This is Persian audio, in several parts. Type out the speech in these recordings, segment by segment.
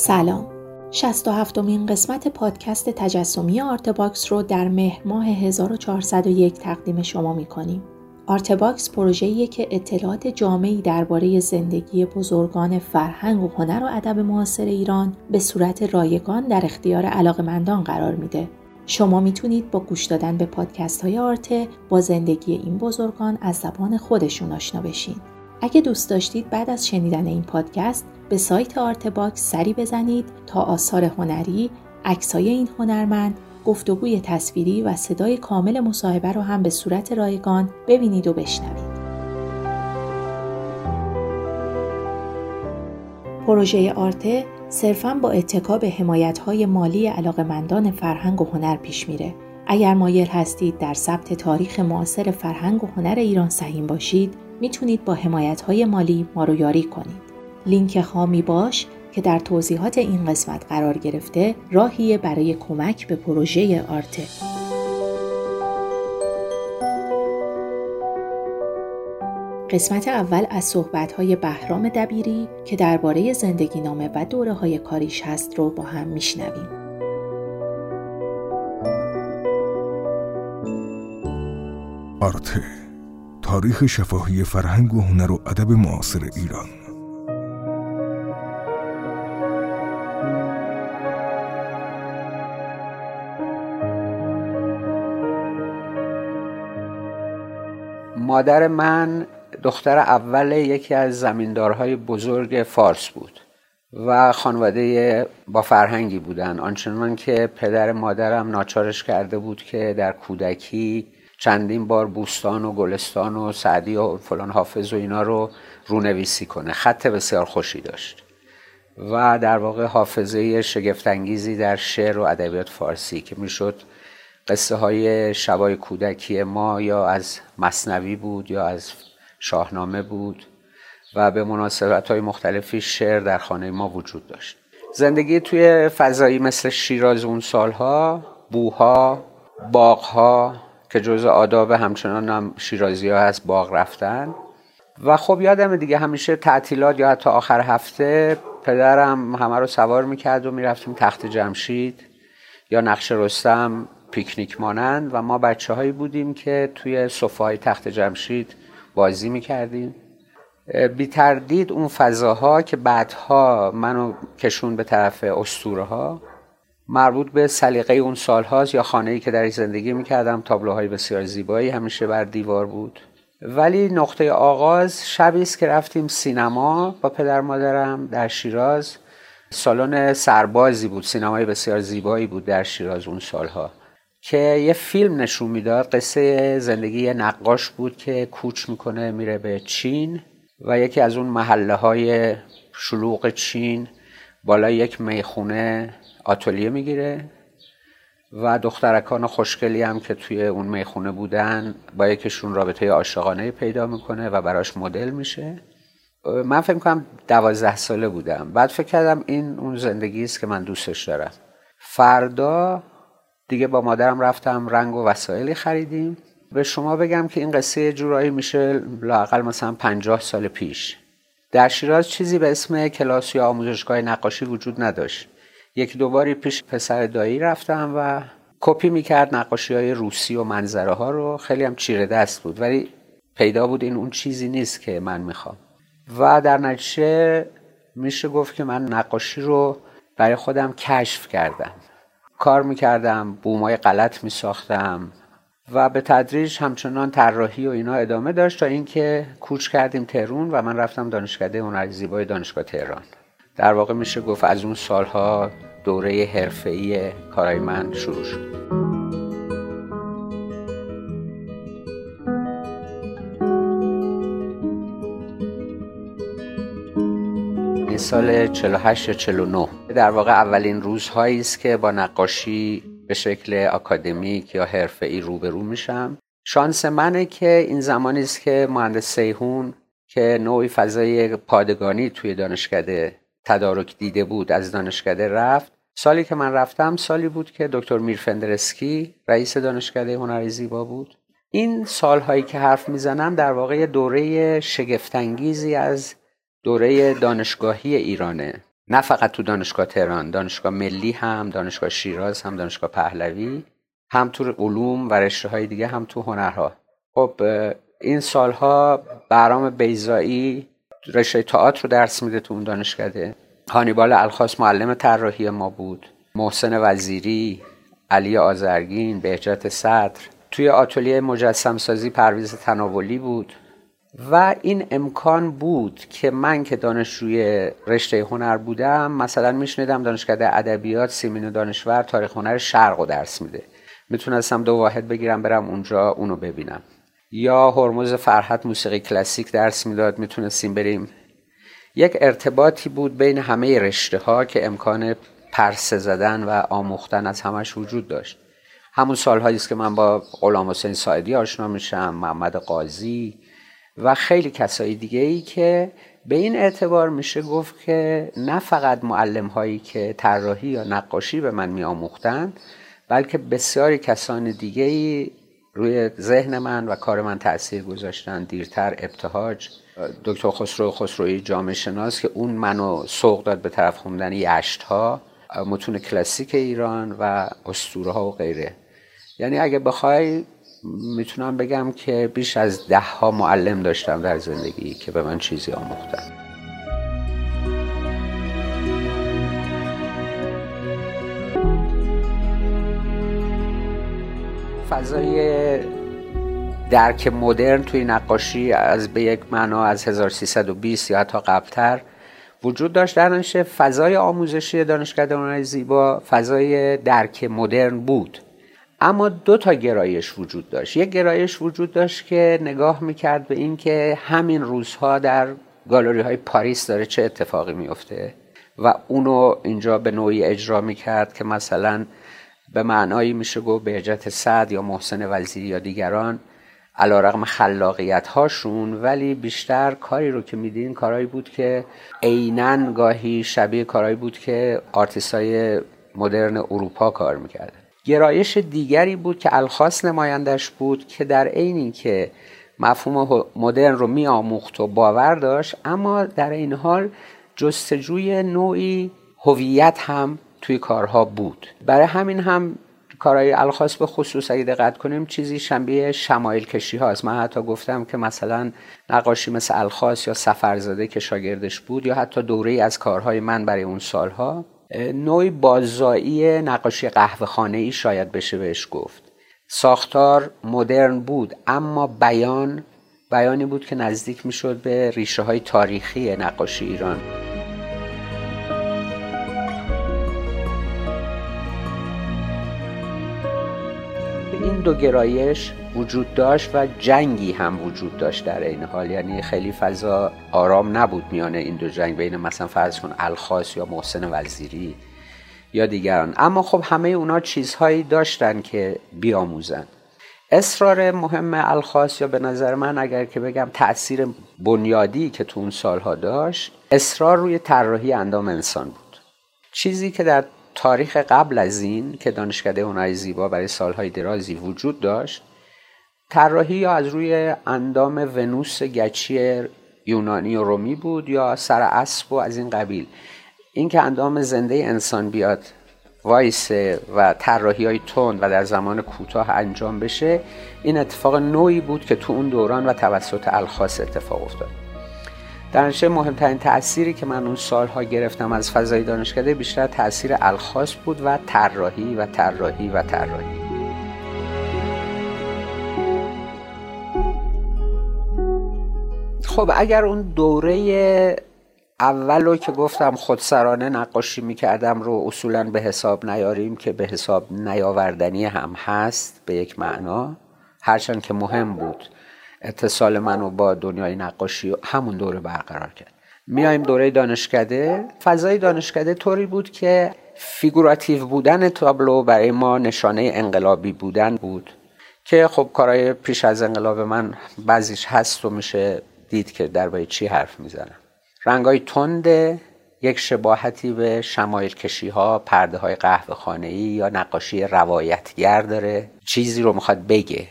سلام 67 مین قسمت پادکست تجسمی آرتباکس رو در مهر ماه 1401 تقدیم شما می کنیم. آرتباکس پروژه‌ایه که اطلاعات جامعی درباره زندگی بزرگان فرهنگ و هنر و ادب معاصر ایران به صورت رایگان در اختیار علاقمندان قرار میده. شما می‌تونید با گوش دادن به پادکست های آرته با زندگی این بزرگان از زبان خودشون آشنا بشین. اگه دوست داشتید بعد از شنیدن این پادکست به سایت آرتباکس سری بزنید تا آثار هنری، عکسای این هنرمند، گفتگوی تصویری و صدای کامل مصاحبه رو هم به صورت رایگان ببینید و بشنوید. پروژه آرته صرفا با اتکا به های مالی علاقمندان فرهنگ و هنر پیش میره. اگر مایل هستید در ثبت تاریخ معاصر فرهنگ و هنر ایران سهیم باشید، می‌تونید با های مالی ما رو یاری کنید. لینک هامی باش که در توضیحات این قسمت قرار گرفته راهیه برای کمک به پروژه آرته. قسمت اول از صحبت‌های بهرام دبیری که درباره زندگی نامه و دوره های کاریش هست رو با هم میشنویم. آرته تاریخ شفاهی فرهنگ و هنر و ادب معاصر ایران. مادر من دختر اول یکی از زمیندارهای بزرگ فارس بود و خانواده با فرهنگی بودن آنچنان که پدر مادرم ناچارش کرده بود که در کودکی چندین بار بوستان و گلستان و سعدی و فلان حافظ و اینا رو رونویسی کنه. خط بسیار خوشی داشت. و در واقع حافظه شگفتانگیزی در شعر و ادبیات فارسی که می‌شد قصه های شبای کودکی ما یا از مصنوی بود یا از شاهنامه بود و به مناسبت های مختلفی شعر در خانه ما وجود داشت. زندگی توی فضایی مثل شیراز اون سالها بوها باغها که جز آداب همچنان هم شیرازی ها هست باغ رفتن. و خب یادم دیگه همیشه تعطیلات یا حتی آخر هفته پدرم همه رو سوار می‌کرد و می‌رفتیم تخت جمشید یا نقش رستم پیکنیک مانند و ما بچه هایی بودیم که توی صفای تخت جمشید بازی می‌کردیم. بی تردید اون فضاها که بعدها منو کشون به طرف استوره مربوط به سلیقه اون سال هاست یا خانه ای که در زندگی می‌کردم. تابلوهای بسیار زیبایی همیشه بر دیوار بود. ولی نقطه آغاز شبی است که رفتیم سینما با پدر مادرم در شیراز. سالن سربازی بود سینمای بسیار زیبایی بود در شیراز اون سالها. که یه فیلم نشون می‌داد قصه زندگی نقاش بود که کوچ می‌کنه میره به چین و یکی از اون محله های شلوغ چین بالا یک می‌خونه آتلیه می‌گیره و دخترکان خوشگلی هم که توی اون می‌خونه بودن با یکیشون رابطه عاشقانه پیدا می‌کنه و براش مدل میشه. من فکر کنم دوازده ساله بودم. بعد فکر کردم این اون زندگی است که من دوستش دارم. فردا دیگه با مادرم رفتم رنگ و وسایلی خریدیم. به شما بگم که این قصه جورایی میشه لاقل مثلا پنجاه سال پیش. در شیراز چیزی به اسم کلاس یا آموزشگاه نقاشی وجود نداشت. یک دوباری پیش پسر دایی رفتم و کپی می‌کرد نقاشی های روسی و منظره ها رو. خیلی هم چیره دست بود ولی پیدا بود این اون چیزی نیست که من می‌خوام. و در نتیجه میشه گفت که من نقاشی رو برای خودم کشف کردم. کار می‌کردم بومای غلط میساختم و به تدریج همچنان طراحی و اینا ادامه داشت تا اینکه کوچ کردیم تهرون و من رفتم دانشکده هنر زیبای دانشگاه تهران. در واقع میشه گفت از اون سالها دوره حرفه‌ای کارای من شروع شد. سال 48 یا 49 در واقع اولین روزهایی است که با نقاشی به شکل آکادمیک یا حرفه‌ای روبرو میشم. شانس منه که این زمانی است که مهندس سیهون که نوعی فضای پادگانی توی دانشکده تدارک دیده بود از دانشکده رفت. سالی که من رفتم سالی بود که دکتر میرفندرسکی رئیس دانشکده هنر زیبا بود. این سالهایی که حرف می‌زنم در واقع دوره شگفتانگیزی از دوره دانشگاهی ایرانه. نه فقط تو دانشگاه تهران دانشگاه ملی هم دانشگاه شیراز هم دانشگاه پهلوی هم تو علوم و رشته های دیگه هم تو هنرها. خب این سالها برام بیزایی رشته تئاتر رو درس میده تو اون دانشکده. هانیبال الخاص معلم طراحی ما بود. محسن وزیری علی آزرگین بهجت صدر. توی آتلیه مجسم سازی پرویز تناولی بود. و این امکان بود که من که دانشجوی رشته هنر بودم مثلا میشنیدم دانشکده ادبیات سیمین دانشور تاریخ هنر شرق رو درس میده. می‌تونستم دو واحد بگیرم برم اونجا اونو ببینم. یا هرمز فرحت موسیقی کلاسیک درس می‌داد می‌تونستیم بریم. یک ارتباطی بود بین همه رشته ها که امکان پرسه زدن و آموختن از همش وجود داشت. همون سالهایی است که من با غلام حسین ساعدی آشنا میشم محمد قاضی و خیلی کسایی دیگه ای که به این اعتبار میشه گفت که نه فقط معلم هایی که طراحی یا نقاشی به من میآموختند بلکه بسیاری کسان دیگه ای روی ذهن من و کار من تاثیر گذاشتن دیرتر ابتهاج. دکتر خسرو خسروی جامعه شناس که اون منو سوق داد به طرف خوندن یشت ها متون کلاسیک ایران و اسطوره ها و غیره. یعنی اگه بخوای می‌تونم بگم که بیش از ده ها معلم داشتم در زندگی که به من چیزی آموختن. فضای درک مدرن توی نقاشی از به یک معنا از 1320 یا حتی قبلتر وجود داشت در فضای آموزشی دانشکده هنر زیبا فضای درک مدرن بود. اما دو تا گرایش وجود داشت. یک گرایش وجود داشت که نگاه می‌کرد به اینکه همین روزها در گالری های پاریس داره چه اتفاقی میفته و اونو اینجا به نوعی اجرا می‌کرد که مثلا به معنایی میشه گفت بهجت صدر یا محسن وزیری یا دیگران علی رغم خلاقیت هاشون ولی بیشتر کاری رو که می‌دیدین کارهایی بود که عینا گاهی شبیه کارهایی بود که آرتیست های مدرن اروپا کار می‌کردن. گرایش دیگری بود که الخاص نمایندش بود که در عین که مفهوم مدرن رو می آموخت و باور داشت اما در این حال جستجوی نوعی هویت هم توی کارها بود. برای همین هم کارهای الخاص به خصوص اگه دقت کنیم چیزی شنبیه شمایل کشی هاست. من حتی گفتم که مثلا نقاشی مثل الخاص یا سفرزاده که شاگردش بود یا حتی دوره از کارهای من برای اون سالها نوعی بازایی نقاشی قهوه خانه ای شاید بشه بهش گفت. ساختار مدرن بود اما بیان بیانی بود که نزدیک می‌شد به ریشه های تاریخی نقاشی ایران. دو گرایش وجود داشت و جنگی هم وجود داشت در این حال. یعنی خیلی فضا آرام نبود میان این دو جنگ بین مثلا فرض کن الخاص یا محسن وزیری یا دیگران. اما خب همه اونا چیزهایی داشتن که بیاموزن. اصرار مهم الخاص یا به نظر من اگر که بگم تاثیر بنیادی که تو اون سالها داشت اصرار روی طراحی اندام انسان بود. چیزی که در تاریخ قبل از این که دانشکده هنری زیبا برای سالهای درازی وجود داشت طراحی یا از روی اندام ونوس گچی یونانی و رومی بود یا سر اسب و از این قبیل. اینکه اندام زنده انسان بیاد وایسه و طراحی های تند و در زمان کوتاه انجام بشه این اتفاق نوعی بود که تو اون دوران و توسط الخاص اتفاق افتاد. در مهمترین تأثیری که من اون سالها گرفتم از فضای دانشکده بیشتر تاثیر الخاص بود و طراحی و طراحی و طراحی. خب اگر اون دوره اول رو که گفتم خودسرانه نقاشی می‌کردم رو اصولا به حساب نیاریم که به حساب نیاوردنی هم هست به یک معنا هرچند که مهم بود. اتصال منو با دنیای نقاشی همون دوره برقرار کرد. میایم دوره دانشکده. فضای دانشکده طوری بود که فیگوراتیو بودن تابلو برای ما نشانه انقلابی بودن بود که خب کارهای پیش از انقلاب من بعضیش هست و میشه دید که در چی حرف می‌زنم. رنگای تند یک شباهتی به شمایل کشی ها پرده های قهوه خانه ای یا نقاشی روایتگر داره. چیزی رو می‌خواد بگه.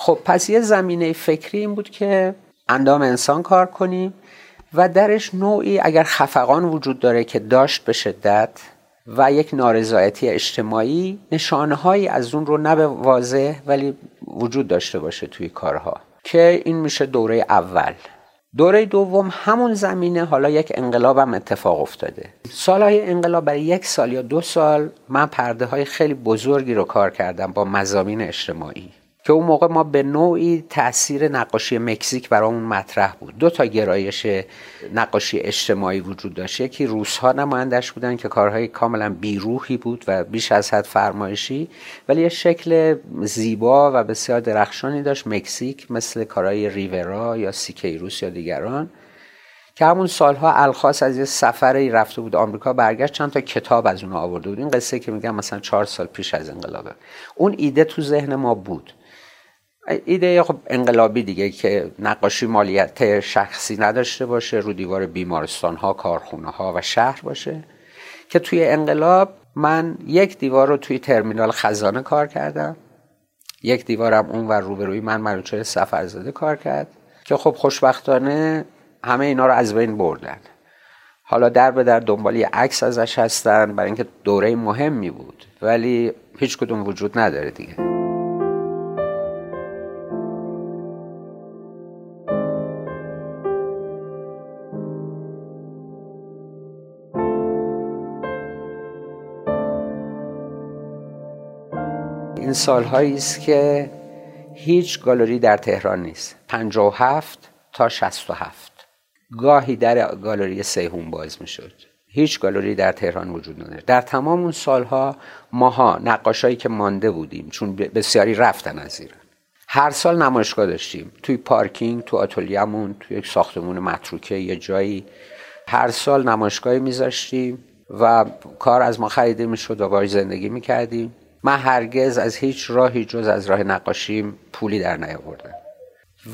خب پس یه زمینه فکری این بود که اندام انسان کار کنیم و درش نوعی اگر خفقان وجود داره که داشت به شدت و یک نارضایتی اجتماعی نشانه از اون رو نه به واضح ولی وجود داشته باشه توی کارها که این میشه دوره اول. دوره دوم همون زمینه حالا یک انقلاب هم اتفاق افتاده. سالهای انقلاب برای یک سال یا دو سال من پرده های خیلی بزرگی رو کار کردم با مزامین اجتماعی. که اون موقع ما به نوعی تاثیر نقاشی مکزیک برامون مطرح بود. دو تا گرایش نقاشی اجتماعی وجود داشت. یکی روس ها نمایندش بودن که کارهای کاملا بیروحی بود و بیش از حد فرمایشی ولی یه شکل زیبا و بسیار درخشانی داشت مکزیک مثل کارهای ریورا یا سیکیروس یا دیگران که همون سالها الخاص از یه سفری رفته بود آمریکا برگشت چند تا کتاب از اون آورده بود. این قصه که میگم مثلا چهار سال پیش از انقلابه. اون ایده تو ذهن ما بود. ایده خب انقلابی دیگه که نقاشی مالیت شخصی نداشته باشه رو دیوار بیمارستان ها کارخونه ها و شهر باشه. که توی انقلاب من یک دیوار رو توی ترمینال خزانه کار کردم. یک دیوارم اون و روبروی من مروچه سفرزاده کار کرد. که خب خوشبختانه همه اینا رو از بین بردن. حالا در به در دنبالی عکس ازش هستن برای اینکه دوره مهمی بود. ولی هیچ کدوم وجود نداره دیگه. این سالهایی است که هیچ گالری در تهران نیست. 57 تا 67 گاهی در گالری سیهون باز می‌شد. هیچ گالری در تهران وجود نداره در تمام اون سالها ماها نقاشایی که مانده بودیم چون بسیاری رفتن از ایران. هر سال نمایشگاه داشتیم. توی پارکینگ تو آتلیه‌مون توی یک ساختمون متروکه یه جایی. هر سال نمایشگاهی میذاشتیم و کار از ما خریده می‌شد و باش زندگی می‌کردیم. من هرگز از هیچ راهی جز از راه نقاشیم پولی در نیاوردم.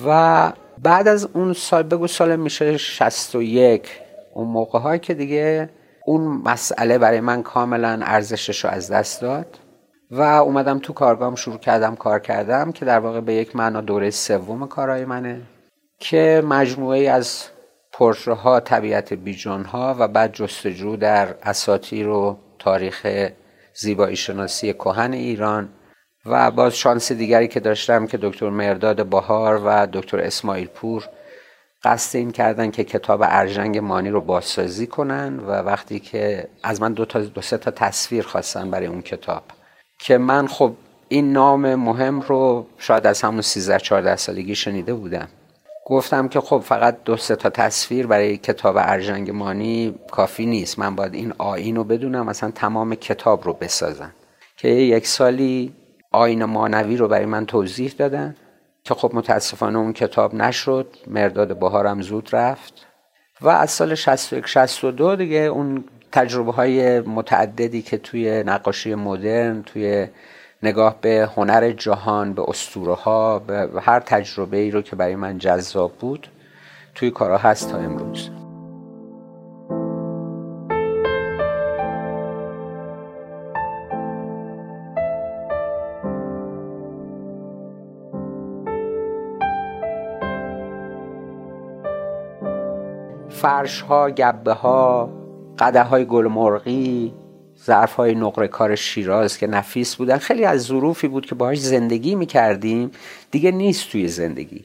و بعد از اون سال بگو سال میشه 61 اون موقع های که دیگه اون مسئله برای من کاملا ارزشش رو از دست داد. و اومدم تو کارگاهم شروع کردم کار کردم که در واقع به یک معنا دوره سوم کارهای منه که مجموعه از پرتره ها طبیعت بیجان ها و بعد جستجو در اساطیر و تاریخ زیبایی شناسی کهن ایران و باز شانس دیگری که داشتم که دکتر مرداد بهار و دکتر اسماعیل پور قصد این کردن که کتاب ارژنگ مانی رو بازسازی کنن و وقتی که از من دو, تا دو سه تا تصویر خواستن برای اون کتاب. که من خب این نام مهم رو شاید از همون 13 14 سالگی شنیده بودم. گفتم که خب فقط دو سه تا تصویر برای کتاب ارژنگ مانی کافی نیست. من باید این آین رو بدونم مثلا تمام کتاب رو بسازم که یک سالی آین مانوی رو برای من توضیح دادن که خب متاسفانه اون کتاب نشد. مرداد بهارم زود رفت. و از سال 61 62 دیگه اون تجربه های متعددی که توی نقاشی مدرن توی نگاه به هنر جهان به اسطوره ها به هر تجربه ای رو که برای من جذاب بود توی کارا هست تا امروز. فرش ها گبه ها قده های گلمرغی ظرف های نقره کار شیراز که نفیس بودن خیلی از ظروفی بود که باهاش زندگی می‌کردیم. دیگه نیست توی زندگی.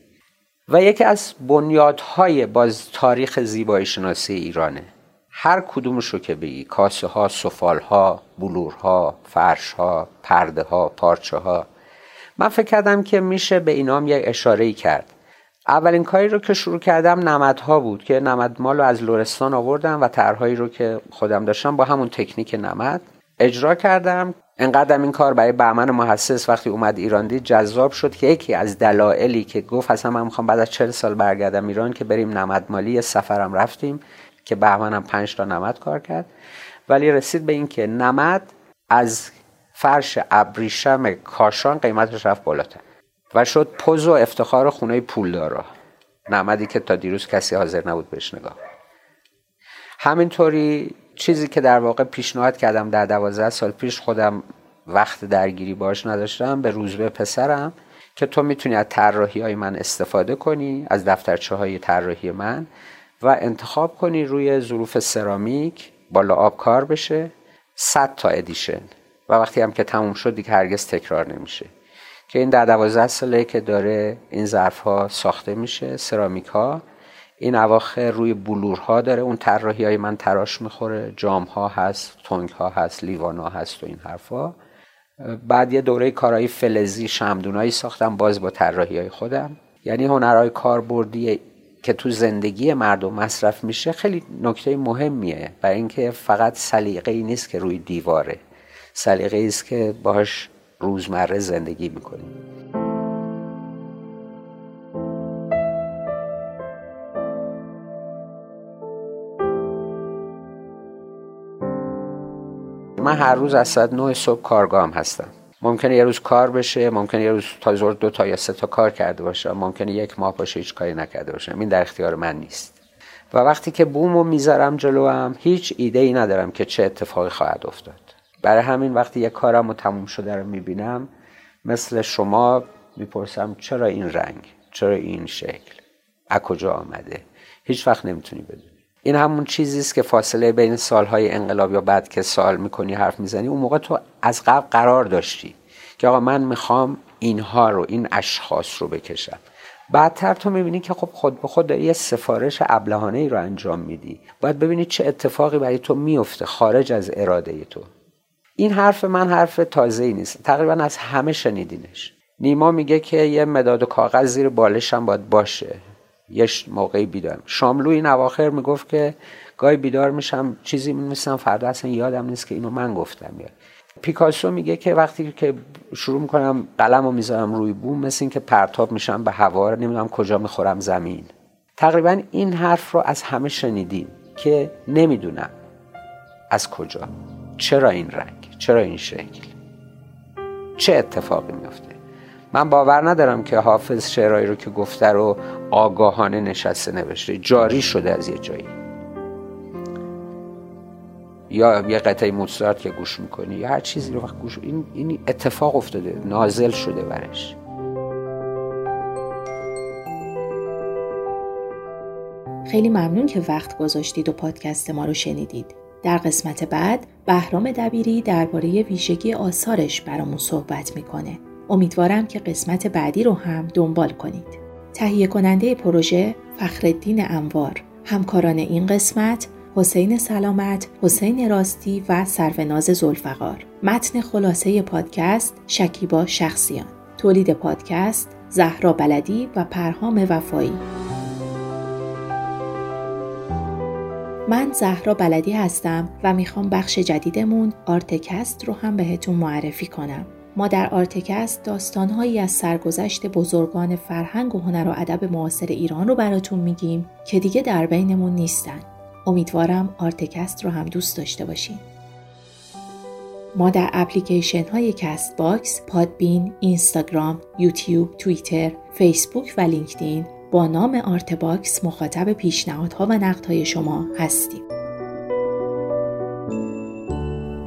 و یکی از بنیادهای باز تاریخ زیبایی شناسی ایرانه. هر کدومش رو که بگی کاسه ها سفال ها بلورها فرش ها پرده ها پارچه ها من فکر کردم که میشه به اینام یک اشاره کرد. اولین کاری رو که شروع کردم نمدها بود که نمد رو از لورستان آوردم و طرحهایی رو که خودم داشتم با همون تکنیک نمد اجرا کردم. انقدرم این کار برای بهمن محسس وقتی اومد ایران دید جذاب شد که یکی از دلایلی که گفت اصلا من می‌خوام بعد از چل سال برگردم ایران که بریم نمد مالی سفرم رفتیم که بهمنم پنج تا نمد کار کرد. ولی رسید به اینکه نمد از فرش ابریشم کاشان قیمتش رفت بالاتر. و شد پوز و افتخار خونه پولدارا. نمدی که تا دیروز کسی حاضر نبود بهش نگاه همینطوری چیزی که در واقع پیشنهاد کردم در دوازده سال پیش خودم وقت درگیری باش نداشتم به روزبه پسرم که تو می‌تونی از طراحی های من استفاده کنی از دفترچه های طراحی من و انتخاب کنی روی ظروف سرامیک بالا آب کار بشه 100 تا ادیشن. و وقتی هم که تموم شد دیگه هرگز تکرار نمیشه. که این در دوازده ساله که داره این ظرف ها ساخته میشه سرامیک ها این اواخر روی بلورها داره. اون طراحی های من تراش می‌خوره. جام ها هست تونگ ها هست لیوان ها هست و این حرفا بعد یه دوره کارهای فلزی شمدونایی ساختم باز با طراحی های خودم. یعنی هنرهای کاربردی که تو زندگی مردم مصرف میشه خیلی نکته مهمیه برای اینکه فقط سلیقه ای نیست که روی دیواره. سلیقه ای است که باهاش روزمره زندگی می‌کنیم. من هر روز از ساعت 9 صبح کارگاهم هستم. ممکنه یه روز کار بشه ممکنه یه روز تا زور دو تا یا سه تا کار کرده باشم ممکنه یک ماه باشه هیچ کاری نکرده باشم. این در اختیار من نیست. و وقتی که بوم رو می‌ذارم جلوم هیچ ایده ای ندارم که چه اتفاقی خواهد افتاد. برای همین وقتی یه کارم رو تموم شده رو می‌بینم مثل شما می‌پرسم چرا این رنگ؟ چرا این شکل؟ از کجا آمده؟ هیچ وقت نمی‌تونی بدونی. این همون چیزی است که فاصله بین سالهای انقلاب یا بعد که سال می‌کنی حرف می‌زنی اون موقع تو از قبل قرار داشتی که آقا من می‌خوام اینها رو این اشخاص رو بکشم. بعدتر تو می‌بینی که خب خود به خود داری یه سفارش ابلهانه ای رو انجام میدی. باید ببینی چه اتفاقی برای تو میفته خارج از اراده تو. این حرف من حرف تازه ای نیست. تقریبا از همه شنیدینش. نیما میگه که یه مداد و کاغذ زیر بالشم باید باشه. یه موقعی بیدار شاملو این اواخر می‌گفت که گاهی بیدار میشم چیزی میمیسم فردا اصلا یادم نیست که اینو من گفتم. یا پیکاسو میگه که وقتی که شروع می‌کنم قلم رو می‌ذارم روی بوم مثل این که پرتاب میشم به هوا نمی‌دونم کجا می‌خورم زمین. تقریبا این حرف رو از همه شنیدیم که نمی‌دونم از کجا. چرا این رنگ؟ چرا این شکل؟ چه اتفاقی میفته من باور ندارم که حافظ شعرهایی رو که گفته رو آگاهانه نشسته نوشته. جاری شده از یه جایی. یا یه قطعه موزارت که گوش می‌کنی یا هر چیزی رو وقت گوش این, این اتفاق افتاده. نازل شده برش. خیلی ممنون که وقت گذاشتید و پادکست ما رو شنیدید. در قسمت بعد بهرام دبیری درباره ویژگی آثارش برامون صحبت می‌کنه. امیدوارم که قسمت بعدی رو هم دنبال کنید. تهیه کننده پروژه فخردین انوار همکاران این قسمت حسین سلامت، حسین راستی و سروناز ذوالفقار متن خلاصه پادکست شکیبا شخصیان تولید پادکست زهرا بلدی و پرهام وفایی من زهرا بلدی هستم و می‌خوام بخش جدیدمون آرتکست رو هم بهتون معرفی کنم ما در آرتکست داستانهایی از سرگذشت بزرگان فرهنگ و هنر و ادب معاصر ایران رو براتون میگیم که دیگه در بینمون نیستن. امیدوارم آرتکست رو هم دوست داشته باشین. ما در اپلیکیشن های کست باکس، پادبین، اینستاگرام، یوتیوب، توییتر، فیسبوک و لینکدین با نام آرت باکس مخاطب پیشنهادها و نقدهای شما هستیم.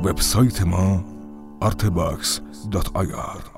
وبسایت ما artbox.ir